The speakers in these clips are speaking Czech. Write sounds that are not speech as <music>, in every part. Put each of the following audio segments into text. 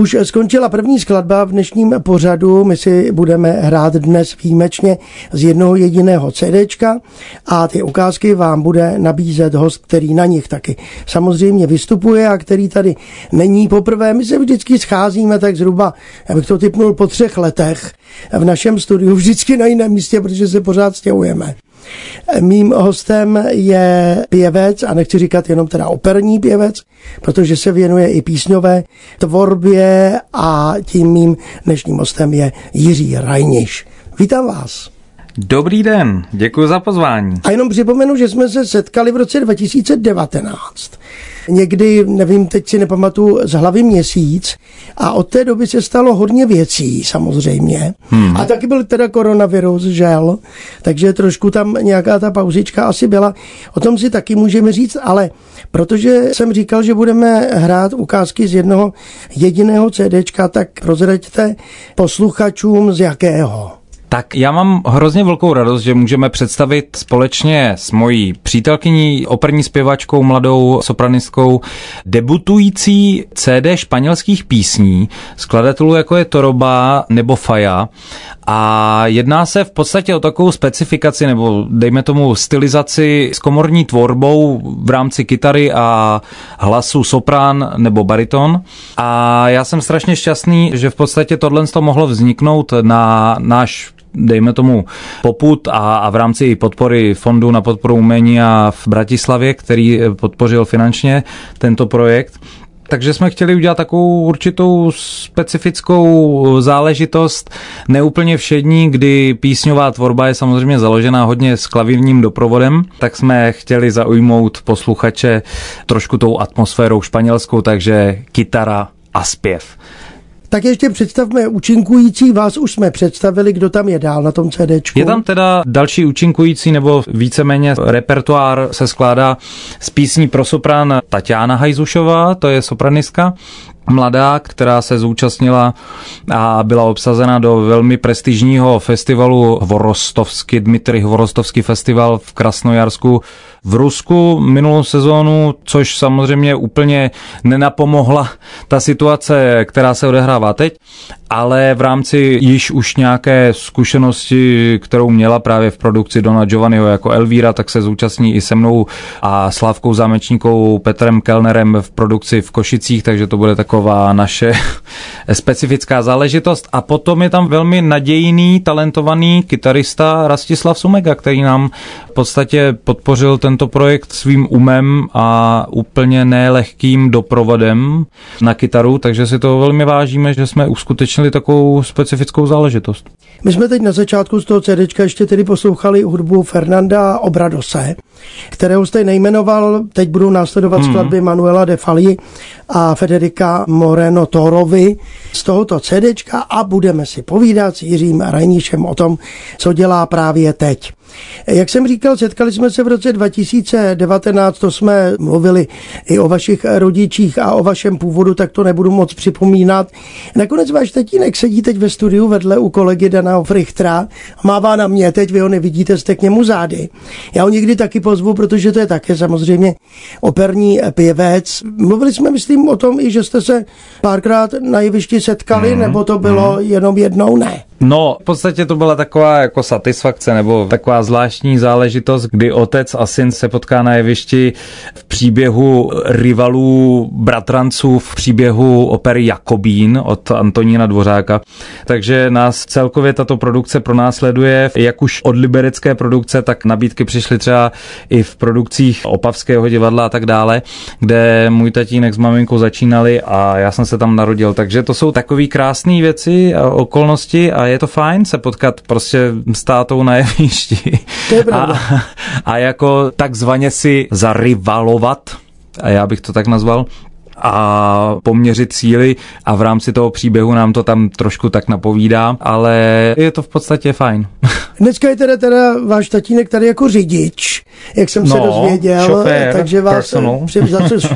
Už skončila první skladba v dnešním pořadu. My si budeme hrát dnes výjimečně z jednoho jediného CDčka a ty ukázky vám bude nabízet host, který na nich taky samozřejmě vystupuje a který tady není poprvé. My se vždycky scházíme tak zhruba, abych to typnul po třech letech v našem studiu, vždycky na jiném místě, protože se pořád stěhujeme. Mým hostem je pěvec, a nechci říkat jenom teda operní pěvec, protože se věnuje i písňové tvorbě a tím mým dnešním hostem je Jiří Rajniš. Vítám vás. Dobrý den, děkuji za pozvání. A jenom připomenu, že jsme se setkali v roce 2019 někdy, nevím, teď si nepamatuju, z hlavy měsíc a od té doby se stalo hodně věcí samozřejmě. Hmm. A taky byl teda koronavirus, žel, takže trošku tam nějaká ta pauzička asi byla. O tom si taky můžeme říct, ale protože jsem říkal, že budeme hrát ukázky z jednoho jediného CDčka, tak prozraďte posluchačům z jakého. Tak já mám hrozně velkou radost, že můžeme představit společně s mojí přítelkyní, operní zpěvačkou, mladou sopranistkou, debutující CD španělských písní, skladatelů jako je Toroba nebo Faja. A jedná se v podstatě o takovou specifikaci nebo dejme tomu stylizaci s komorní tvorbou v rámci kytary a hlasu soprán nebo bariton. A já jsem strašně šťastný, že v podstatě tohle to mohlo vzniknout na náš dejme tomu poput a, a v rámci podpory Fondu na podporu umění a v Bratislavě, který podpořil finančně tento projekt. Takže jsme chtěli udělat takovou určitou specifickou záležitost, neúplně všední, kdy písňová tvorba je samozřejmě založena hodně s klavírním doprovodem, tak jsme chtěli zaujmout posluchače trošku tou atmosférou španělskou, takže kytara a zpěv. Tak ještě představme účinkující, vás už jsme představili, kdo tam je dál na tom CD. Je tam teda další účinkující, nebo víceméně repertoár se skládá z písní pro sopran Tatiana Hajzušová, to je sopranistka, mladá, která se zúčastnila a byla obsazena do velmi prestižního festivalu Hvorostovský, Dmitry Hvorostovský festival v Krasnojarsku v Rusku minulou sezónu, což samozřejmě úplně nenapomohla ta situace, která se odehrává teď, ale v rámci již už nějaké zkušenosti, kterou měla právě v produkci Dona Giovanniho jako Elvíra, tak se zúčastní i se mnou a Slávkou Zámečníkou Petrem Kellnerem v produkci v Košicích, takže to bude taková naše <laughs> specifická záležitost. A potom je tam velmi nadějný, talentovaný kytarista Rastislav Sumega, který nám v podstatě podpořil tento projekt svým umem a úplně nelehkým doprovodem na kytaru, takže si to velmi vážíme, že jsme uskutečnili takovou specifickou záležitost. My jsme teď na začátku z toho CD ještě tedy poslouchali hudbu Fernanda Obradose, kterého jste nejmenoval, teď budou následovat hmm. skladby Manuela de Fali a Federica Moreno Torovi z tohoto CD a budeme si povídat s Jiřím Rajníšem o tom, co dělá právě teď. Jak jsem říkal, setkali jsme se v roce 2019, to jsme mluvili i o vašich rodičích a o vašem původu, tak to nebudu moc připomínat. Nakonec váš tatínek sedí teď ve studiu vedle u kolegy Dana Frichtra, mává na mě, teď vy ho nevidíte, jste k němu zády. Já ho někdy taky pozvu, protože to je také samozřejmě operní pěvec. Mluvili jsme, myslím, o tom i, že jste se párkrát na jevišti setkali, mm, nebo to bylo mm. jenom jednou? Ne. No, v podstatě to byla taková jako satisfakce nebo taková zvláštní záležitost, kdy otec a syn se potká na jevišti v příběhu rivalů bratranců v příběhu opery Jakobín od Antonína Dvořáka. Takže nás celkově tato produkce pronásleduje, jak už od liberecké produkce, tak nabídky přišly třeba i v produkcích Opavského divadla a tak dále, kde můj tatínek s maminkou začínali a já jsem se tam narodil. Takže to jsou takové krásné věci a okolnosti a je to fajn se potkat prostě s tátou na jevišti. A, a jako takzvaně si zarivalovat, a já bych to tak nazval, a poměřit síly a v rámci toho příběhu nám to tam trošku tak napovídá, ale je to v podstatě fajn. <laughs> Dneska je teda, teda váš tatínek tady jako řidič, jak jsem no, se dozvěděl, šofér, takže vás personal. při, za což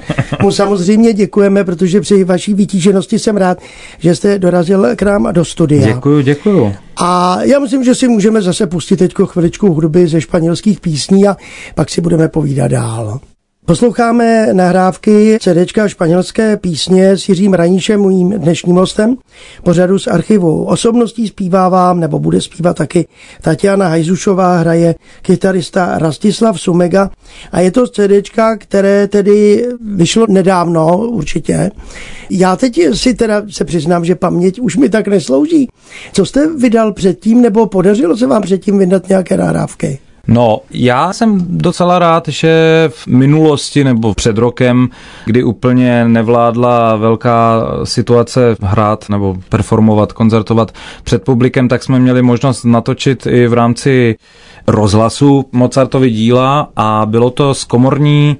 mu samozřejmě děkujeme, protože při vaší vytíženosti jsem rád, že jste dorazil k nám do studia. Děkuju, děkuju. A já myslím, že si můžeme zase pustit teď chviličku hudby ze španělských písní a pak si budeme povídat dál. Posloucháme nahrávky CDčka španělské písně s Jiřím Raníšem, mým dnešním hostem. Pořadu z archivu osobností zpívá vám, nebo bude zpívat taky Tatiana Hajzušová, hraje kytarista Rastislav Sumega a je to CDčka, které tedy vyšlo nedávno určitě. Já teď si teda se přiznám, že paměť už mi tak neslouží. Co jste vydal předtím, nebo podařilo se vám předtím vydat nějaké nahrávky? No, já jsem docela rád, že v minulosti nebo před rokem, kdy úplně nevládla velká situace hrát nebo performovat, koncertovat před publikem, tak jsme měli možnost natočit i v rámci rozhlasu Mozartovy díla a bylo to z komorní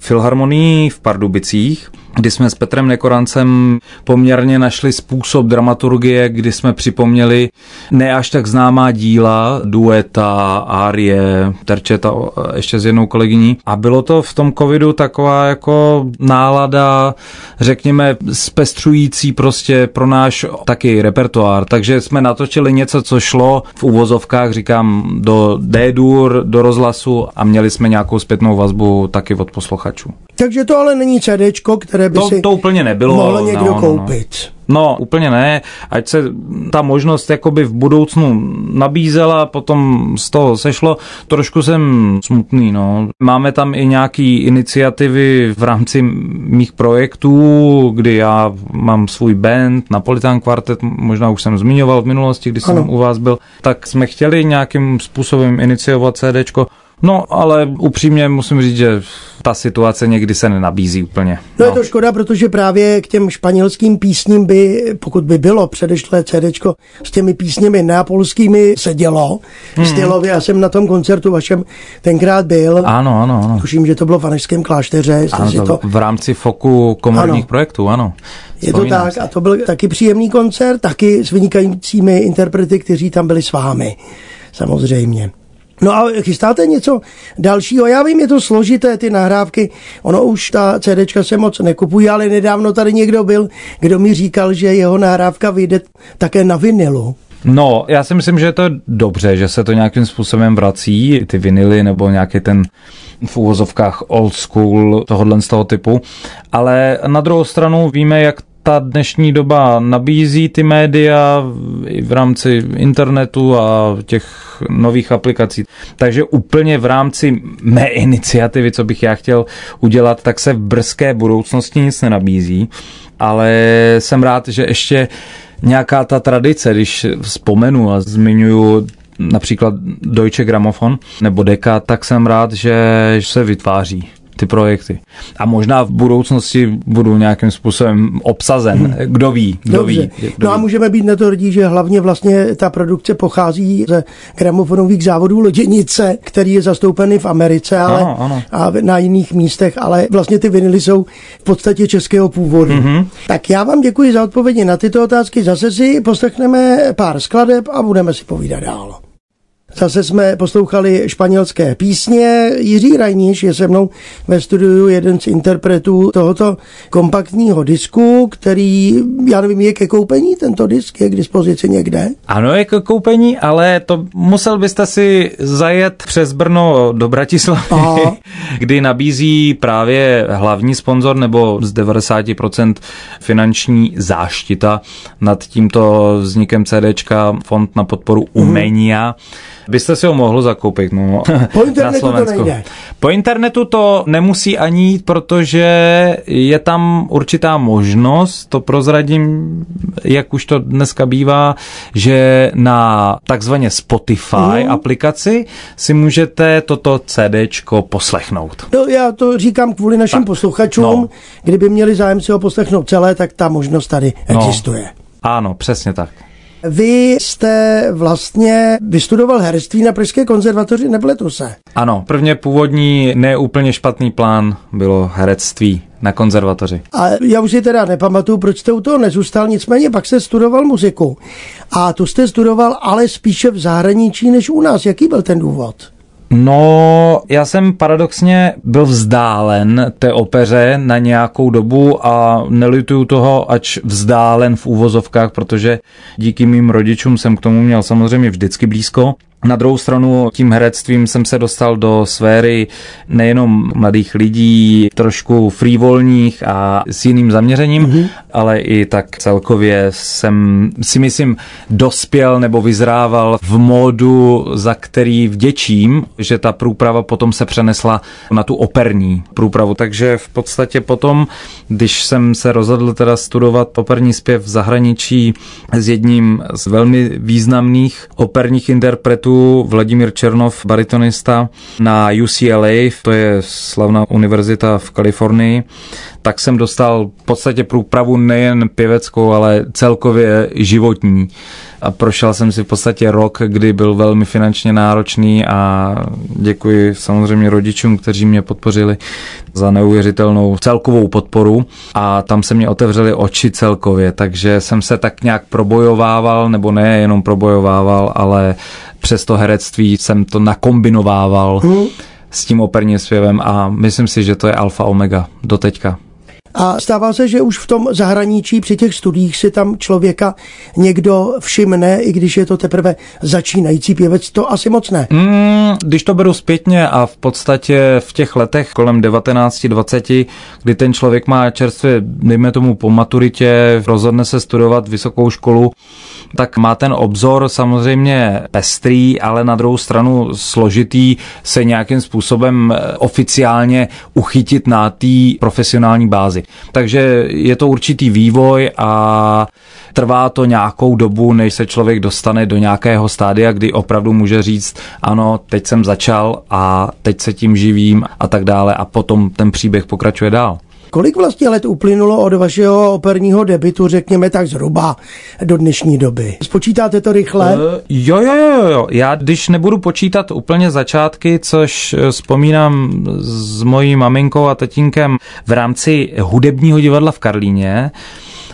filharmonii v Pardubicích kdy jsme s Petrem Nekorancem poměrně našli způsob dramaturgie, kdy jsme připomněli ne až tak známá díla, dueta, árie, terčeta ještě s jednou kolegyní. A bylo to v tom covidu taková jako nálada, řekněme, zpestřující prostě pro náš taky repertoár. Takže jsme natočili něco, co šlo v uvozovkách, říkám, do D-dur, do rozhlasu a měli jsme nějakou zpětnou vazbu taky od posluchačů. Takže to ale není CDčko, které by to, si to úplně nebylo. mohl někdo no, no, koupit. No. no, úplně ne. Ať se ta možnost jakoby v budoucnu nabízela, potom z toho sešlo. Trošku jsem smutný, no. Máme tam i nějaký iniciativy v rámci mých projektů, kdy já mám svůj band, Napolitán kvartet, možná už jsem zmiňoval v minulosti, když ano. jsem u vás byl, tak jsme chtěli nějakým způsobem iniciovat CDčko. No, ale upřímně musím říct, že ta situace někdy se nenabízí úplně. No, no je to škoda, protože právě k těm španělským písním by, pokud by bylo předešlé CD s těmi písněmi neapolskými se dělo. Hmm. Stylově, já jsem na tom koncertu vašem tenkrát byl. Ano, ano, ano. Tuším, že to bylo v Anežském klášteře. Ano, to, to v rámci foku komorních ano. projektů, ano. Je to tak a to byl taky příjemný koncert, taky s vynikajícími interprety, kteří tam byli s vámi. Samozřejmě. No a chystáte něco dalšího? Já vím, je to složité, ty nahrávky. Ono už ta CDčka se moc nekupuje, ale nedávno tady někdo byl, kdo mi říkal, že jeho nahrávka vyjde také na vinilu. No, já si myslím, že je to dobře, že se to nějakým způsobem vrací, ty vinily nebo nějaký ten v úvozovkách old school tohohle z toho typu. Ale na druhou stranu víme, jak ta dnešní doba nabízí ty média i v rámci internetu a těch nových aplikací. Takže úplně v rámci mé iniciativy, co bych já chtěl udělat, tak se v brzké budoucnosti nic nenabízí, ale jsem rád, že ještě nějaká ta tradice, když vzpomenu a zmiňuju například Deutsche Grammophon nebo Deka, tak jsem rád, že se vytváří ty projekty. A možná v budoucnosti budou nějakým způsobem obsazen. Hmm. Kdo ví, kdo Dobře. ví. Kdo no a můžeme být na to hrdí, že hlavně vlastně ta produkce pochází ze gramofonových závodů Loděnice, který je zastoupený v Americe ale ano, ano. a na jiných místech, ale vlastně ty vinily jsou v podstatě českého původu. Mm-hmm. Tak já vám děkuji za odpovědi na tyto otázky. Zase si poslechneme pár skladeb a budeme si povídat dál. Zase jsme poslouchali španělské písně. Jiří Rajníš je se mnou ve studiu jeden z interpretů tohoto kompaktního disku, který, já nevím, je ke koupení tento disk, je k dispozici někde? Ano, je ke koupení, ale to musel byste si zajet přes Brno do Bratislavy, Aha. <laughs> kdy nabízí právě hlavní sponzor nebo z 90% finanční záštita nad tímto vznikem CDčka Fond na podporu umenia. Hmm byste si ho mohl zakoupit. No, <laughs> po internetu to nejde. Po internetu to nemusí ani jít, protože je tam určitá možnost, to prozradím, jak už to dneska bývá, že na takzvaně Spotify mm. aplikaci si můžete toto CDčko poslechnout. No, já to říkám kvůli našim tak. posluchačům, no. kdyby měli zájem si ho poslechnout celé, tak ta možnost tady no. existuje. Ano, přesně tak. Vy jste vlastně vystudoval herectví na Pražské konzervatoři, nepletu se? Ano, prvně původní neúplně špatný plán bylo herectví na konzervatoři. A já už si teda nepamatuju, proč jste u toho nezůstal, nicméně pak jste studoval muziku. A tu jste studoval ale spíše v zahraničí než u nás. Jaký byl ten důvod? No, já jsem paradoxně byl vzdálen té opeře na nějakou dobu a nelituju toho, ač vzdálen v úvozovkách, protože díky mým rodičům jsem k tomu měl samozřejmě vždycky blízko. Na druhou stranu tím herectvím jsem se dostal do sféry nejenom mladých lidí, trošku frývolních a s jiným zaměřením, mm-hmm. ale i tak celkově jsem si myslím dospěl nebo vyzrával v módu, za který vděčím, že ta průprava potom se přenesla na tu operní průpravu. Takže v podstatě potom, když jsem se rozhodl teda studovat operní zpěv v zahraničí s jedním z velmi významných operních interpretů, studu Vladimír Černov, baritonista na UCLA, to je slavná univerzita v Kalifornii, tak jsem dostal v podstatě průpravu nejen pěveckou, ale celkově životní. A prošel jsem si v podstatě rok, kdy byl velmi finančně náročný a děkuji samozřejmě rodičům, kteří mě podpořili za neuvěřitelnou celkovou podporu a tam se mě otevřely oči celkově, takže jsem se tak nějak probojovával, nebo ne jenom probojovával, ale přes to herectví jsem to nakombinovával hmm. s tím operním zpěvem a myslím si, že to je alfa omega do teďka. A stává se, že už v tom zahraničí při těch studiích si tam člověka někdo všimne, i když je to teprve začínající pěvec, to asi moc ne. Mm, když to beru zpětně a v podstatě v těch letech kolem 19-20, kdy ten člověk má čerstvě, dejme tomu po maturitě, rozhodne se studovat vysokou školu, tak má ten obzor samozřejmě pestrý, ale na druhou stranu složitý se nějakým způsobem oficiálně uchytit na té profesionální bázi. Takže je to určitý vývoj a trvá to nějakou dobu, než se člověk dostane do nějakého stádia, kdy opravdu může říct, ano, teď jsem začal a teď se tím živím a tak dále a potom ten příběh pokračuje dál. Kolik vlastně let uplynulo od vašeho operního debitu, řekněme tak zhruba do dnešní doby? Spočítáte to rychle? Uh, jo, jo, jo, jo. Já když nebudu počítat úplně začátky, což eh, vzpomínám s mojí maminkou a tatínkem v rámci hudebního divadla v Karlíně,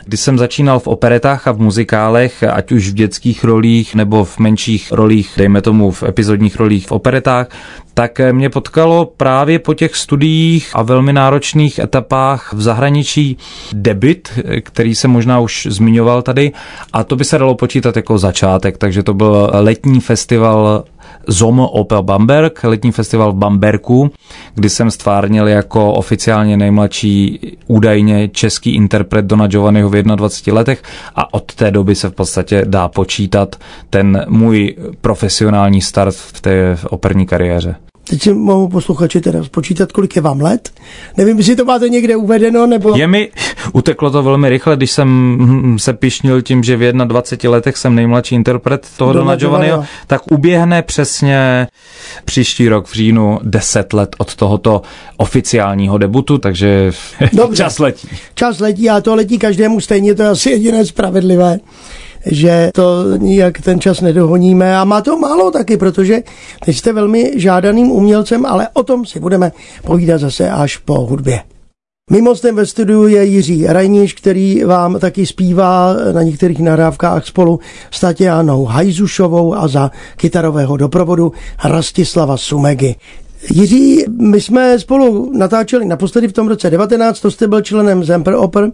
kdy jsem začínal v operetách a v muzikálech, ať už v dětských rolích nebo v menších rolích, dejme tomu v epizodních rolích v operetách, tak mě potkalo právě po těch studiích a velmi náročných etapách v zahraničí debit, který se možná už zmiňoval tady, a to by se dalo počítat jako začátek, takže to byl letní festival ZOM Opel Bamberg, letní festival v Bamberku, kdy jsem stvárnil jako oficiálně nejmladší údajně český interpret Dona Giovanniho v 21 letech a od té doby se v podstatě dá počítat ten můj profesionální start v té operní kariéře. Teď si mohu posluchači teda spočítat, kolik je vám let. Nevím, jestli to máte někde uvedeno, nebo... Je mi, uteklo to velmi rychle, když jsem se pišnil tím, že v 21 letech jsem nejmladší interpret toho Dona, Dona Giovanniho, tak uběhne přesně příští rok v říjnu 10 let od tohoto oficiálního debutu, takže Dobře. <laughs> čas letí. Čas letí a to letí každému stejně, to je asi jediné spravedlivé že to nijak ten čas nedohoníme a má to málo taky, protože teď jste velmi žádaným umělcem, ale o tom si budeme povídat zase až po hudbě. Mimo hostem ve studiu je Jiří Rajníš, který vám taky zpívá na některých nahrávkách spolu s Tatianou Hajzušovou a za kytarového doprovodu Rastislava Sumegy. Jiří, my jsme spolu natáčeli naposledy v tom roce 19, to jste byl členem Zemper Oper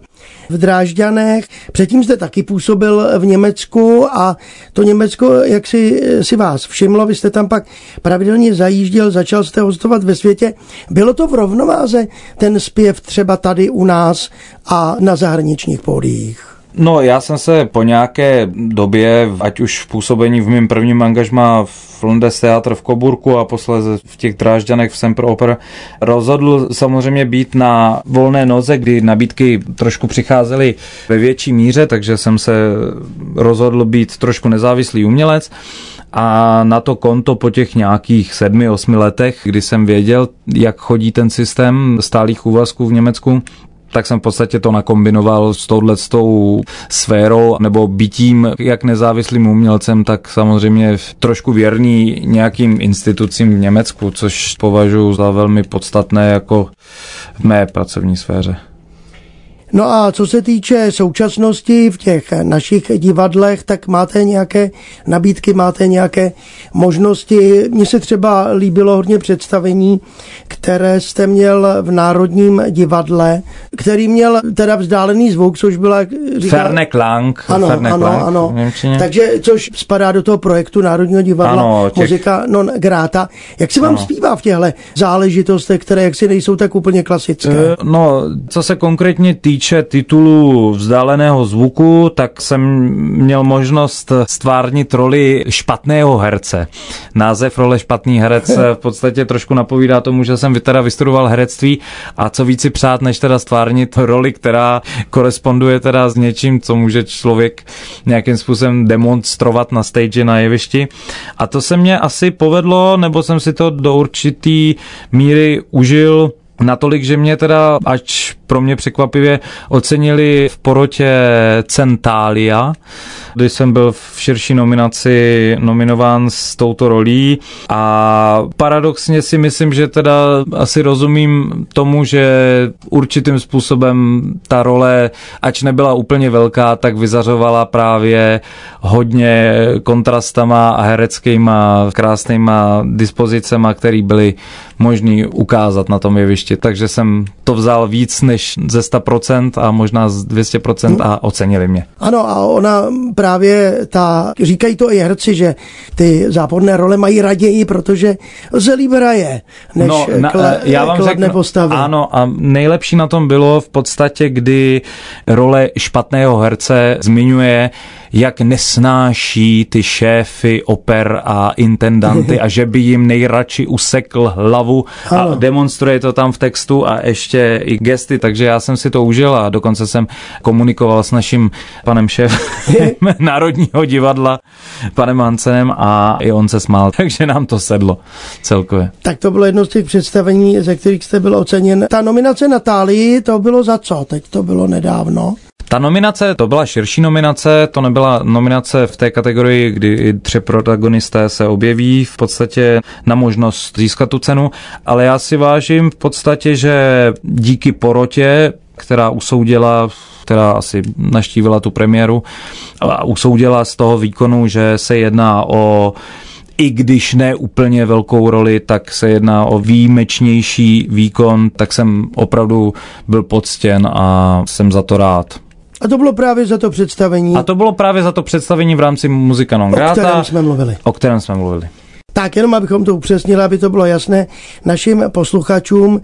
v Drážďanech, předtím jste taky působil v Německu a to Německo, jak si, si vás všimlo, vy jste tam pak pravidelně zajížděl, začal jste hostovat ve světě. Bylo to v rovnováze ten zpěv třeba tady u nás a na zahraničních pódiích? No, já jsem se po nějaké době, ať už v působení v mém prvním angažmá v Lundes Theater v Koburku a posledně v těch Drážďanech v Semper Opera, rozhodl samozřejmě být na volné noze, kdy nabídky trošku přicházely ve větší míře, takže jsem se rozhodl být trošku nezávislý umělec. A na to konto po těch nějakých sedmi, osmi letech, kdy jsem věděl, jak chodí ten systém stálých úvazků v Německu, tak jsem v podstatě to nakombinoval s touhletou sférou nebo bytím jak nezávislým umělcem, tak samozřejmě trošku věrný nějakým institucím v Německu, což považuji za velmi podstatné jako v mé pracovní sféře. No a co se týče současnosti v těch našich divadlech, tak máte nějaké nabídky, máte nějaké možnosti. Mně se třeba líbilo hodně představení, které jste měl v Národním divadle, který měl teda vzdálený zvuk, což byla... Říká... Ferne Klang. Ano, Ferne ano, Klang, ano. Takže, což spadá do toho projektu Národního divadla, ano, těch... muzika non grata. Jak se vám ano. zpívá v těchto záležitostech, které jaksi nejsou tak úplně klasické? Eh, no, co se konkrétně týče týče titulu vzdáleného zvuku, tak jsem měl možnost stvárnit roli špatného herce. Název role špatný herec <laughs> v podstatě trošku napovídá tomu, že jsem teda vystudoval herectví a co víc si přát, než teda stvárnit roli, která koresponduje teda s něčím, co může člověk nějakým způsobem demonstrovat na stage, na jevišti. A to se mě asi povedlo, nebo jsem si to do určitý míry užil Natolik, že mě teda, ač pro mě překvapivě, ocenili v porotě Centália, kdy jsem byl v širší nominaci nominován s touto rolí a paradoxně si myslím, že teda asi rozumím tomu, že určitým způsobem ta role, ač nebyla úplně velká, tak vyzařovala právě hodně kontrastama a hereckýma krásnýma dispozicema, které byly možný ukázat na tom jevišti. Takže jsem to vzal víc než ze 100% a možná z 200% a ocenili mě. Ano a ona právě ta, říkají to i herci, že ty záporné role mají raději, protože se líb hraje, než no, na, kle, já vám řeknu, postavy. Ano a nejlepší na tom bylo v podstatě, kdy role špatného herce zmiňuje, jak nesnáší ty šéfy oper a intendanty <laughs> a že by jim nejradši usekl hlavu a ano. demonstruje to tam v textu a ještě i gesty, takže já jsem si to užil a dokonce jsem komunikoval s naším panem šéfem <laughs> <laughs> Národního divadla, panem Hansenem a i on se smál, takže nám to sedlo celkově. Tak to bylo jedno z těch představení, ze kterých jste byl oceněn. Ta nominace Natálii, to bylo za co? Teď to bylo nedávno. Ta nominace, to byla širší nominace, to nebyla nominace v té kategorii, kdy tři protagonisté se objeví v podstatě na možnost získat tu cenu, ale já si vážím v podstatě, že díky porotě, která usoudila která asi naštívila tu premiéru a usoudila z toho výkonu, že se jedná o i když ne úplně velkou roli, tak se jedná o výjimečnější výkon, tak jsem opravdu byl poctěn a jsem za to rád. A to bylo právě za to představení. A to bylo právě za to představení v rámci Muzika non grata. O kterém jsme mluvili. O kterém jsme mluvili. Tak jenom abychom to upřesnili, aby to bylo jasné našim posluchačům.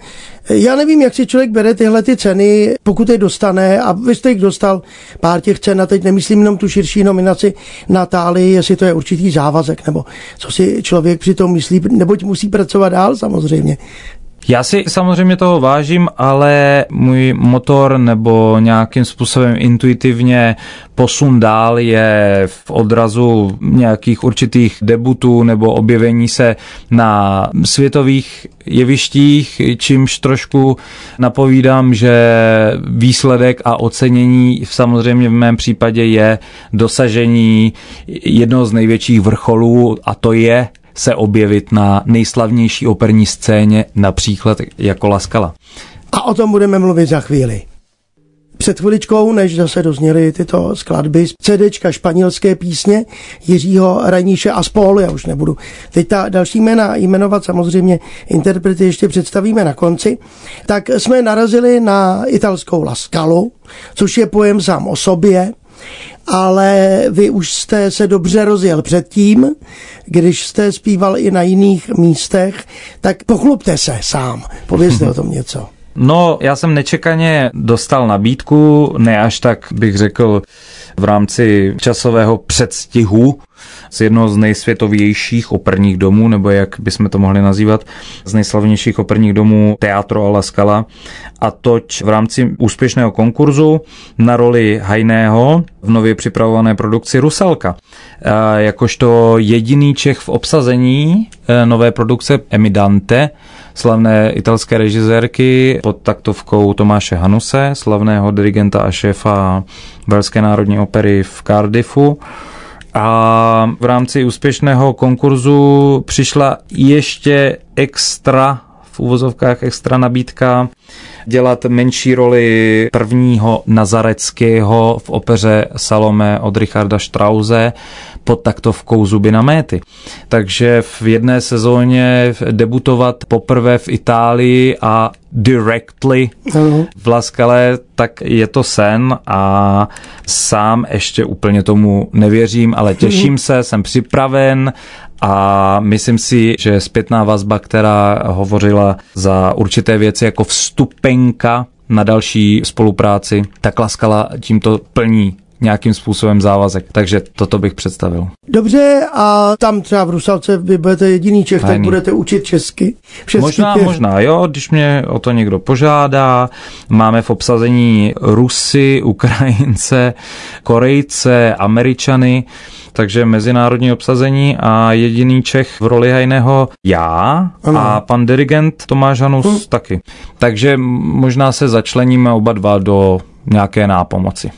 Já nevím, jak si člověk bere tyhle ty ceny, pokud je dostane, a vy jste jich dostal pár těch cen, a teď nemyslím jenom tu širší nominaci Natálii, jestli to je určitý závazek, nebo co si člověk při tom myslí, neboť musí pracovat dál samozřejmě. Já si samozřejmě toho vážím, ale můj motor nebo nějakým způsobem intuitivně posun dál je v odrazu nějakých určitých debutů nebo objevení se na světových jevištích, čímž trošku napovídám, že výsledek a ocenění samozřejmě v mém případě je dosažení jednoho z největších vrcholů a to je se objevit na nejslavnější operní scéně, například jako Laskala. A o tom budeme mluvit za chvíli. Před chviličkou, než zase dozněly tyto skladby z CDčka španělské písně Jiřího Raníše a spol, já už nebudu teď ta další jména jmenovat, samozřejmě interprety ještě představíme na konci, tak jsme narazili na italskou Laskalu, což je pojem sám o sobě, ale vy už jste se dobře rozjel předtím, když jste zpíval i na jiných místech, tak pochlupte se sám, povězte o tom <laughs> něco. No, já jsem nečekaně dostal nabídku, ne až tak bych řekl v rámci časového předstihu, z jednoho z nejsvětovějších operních domů, nebo jak bychom to mohli nazývat, z nejslavnějších operních domů Teatro alla Scala. A toč v rámci úspěšného konkurzu na roli Hajného v nově připravované produkci Rusalka. Jakožto jediný Čech v obsazení e, nové produkce Emidante, slavné italské režisérky pod taktovkou Tomáše Hanuse, slavného dirigenta a šéfa Velské národní opery v Cardiffu. A v rámci úspěšného konkurzu přišla ještě extra v úvozovkách extra nabídka dělat menší roli prvního Nazareckého v opeře Salome od Richarda Strause pod taktovkou Zuby na méty. Takže v jedné sezóně debutovat poprvé v Itálii a directly v Laskale, tak je to sen a sám ještě úplně tomu nevěřím, ale těším <laughs> se, jsem připraven a myslím si, že zpětná vazba, která hovořila za určité věci jako vstupenka na další spolupráci, tak Laskala tímto plní nějakým způsobem závazek. Takže toto bych představil. Dobře, a tam třeba v Rusalce vy budete jediný Čech, Hajný. tak budete učit česky. Možná, pěv. možná, jo, když mě o to někdo požádá. Máme v obsazení Rusy, Ukrajince, Korejce, Američany takže mezinárodní obsazení a jediný Čech v roli Hajného já ano. a pan dirigent Tomáš Hanus hm. taky. Takže možná se začleníme oba dva do nějaké nápomoci.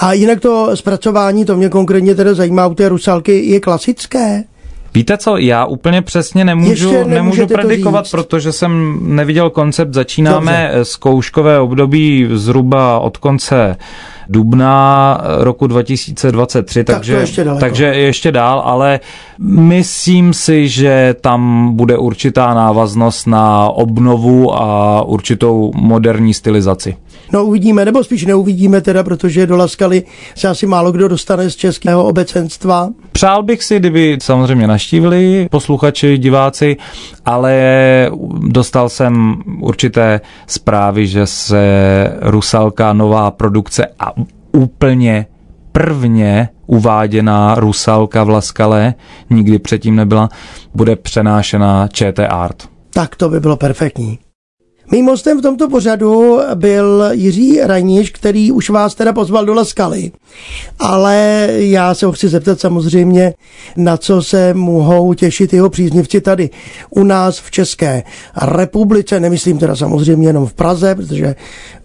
A jinak to zpracování, to mě konkrétně teda zajímá u té rusalky, je klasické? Víte co, já úplně přesně nemůžu, nemůžu predikovat, protože jsem neviděl koncept. Začínáme Dobře. zkouškové období zhruba od konce dubna roku 2023, tak takže, ještě takže ještě dál, ale myslím si, že tam bude určitá návaznost na obnovu a určitou moderní stylizaci. No uvidíme, nebo spíš neuvidíme teda, protože do Laskaly se asi málo kdo dostane z českého obecenstva. Přál bych si, kdyby samozřejmě naštívili posluchači, diváci, ale dostal jsem určité zprávy, že se Rusalka nová produkce a úplně prvně uváděná Rusalka v Laskale, nikdy předtím nebyla, bude přenášena ČT Art. Tak to by bylo perfektní. Mým hostem v tomto pořadu byl Jiří Rajníš, který už vás teda pozval do Laskaly. Ale já se ho chci zeptat samozřejmě, na co se mohou těšit jeho příznivci tady u nás v České republice. Nemyslím teda samozřejmě jenom v Praze, protože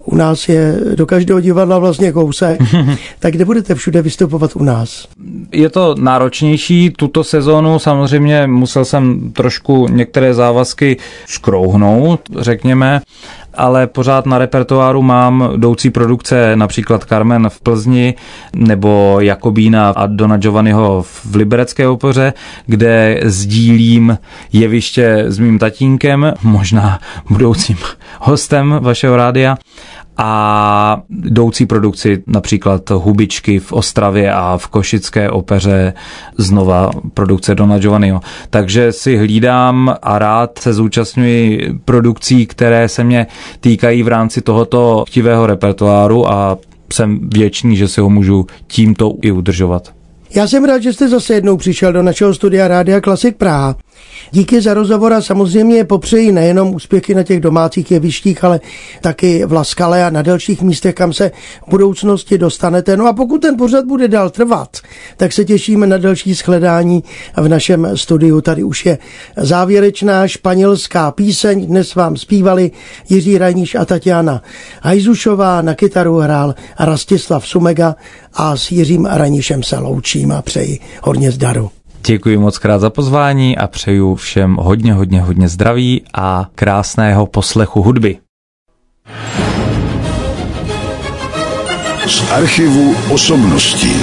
u nás je do každého divadla vlastně kousek, <laughs> tak kde budete všude vystupovat u nás? Je to náročnější tuto sezónu, samozřejmě musel jsem trošku některé závazky skrouhnout, řekněme, ale pořád na repertoáru mám jdoucí produkce, například Carmen v Plzni nebo Jakobína a Dona Giovanniho v Liberecké opoře, kde sdílím jeviště s mým tatínkem, možná budoucím hostem vašeho rádia a jdoucí produkci například Hubičky v Ostravě a v Košické opeře znova produkce Dona Giovanniho. Takže si hlídám a rád se zúčastňuji produkcí, které se mě týkají v rámci tohoto chtivého repertoáru a jsem věčný, že si ho můžu tímto i udržovat. Já jsem rád, že jste zase jednou přišel do našeho studia Rádia Klasik Praha. Díky za rozhovor a samozřejmě popřeji nejenom úspěchy na těch domácích jevištích, ale taky v Laskale a na dalších místech, kam se v budoucnosti dostanete. No a pokud ten pořad bude dál trvat, tak se těšíme na další shledání v našem studiu. Tady už je závěrečná španělská píseň. Dnes vám zpívali Jiří Rajníš a Tatiana Hajzušová, na kytaru hrál Rastislav Sumega a s Jiřím Rajníšem se loučím a přeji hodně zdaru. Děkuji moc krát za pozvání a přeju všem hodně, hodně, hodně zdraví a krásného poslechu hudby. Z archivu osobností.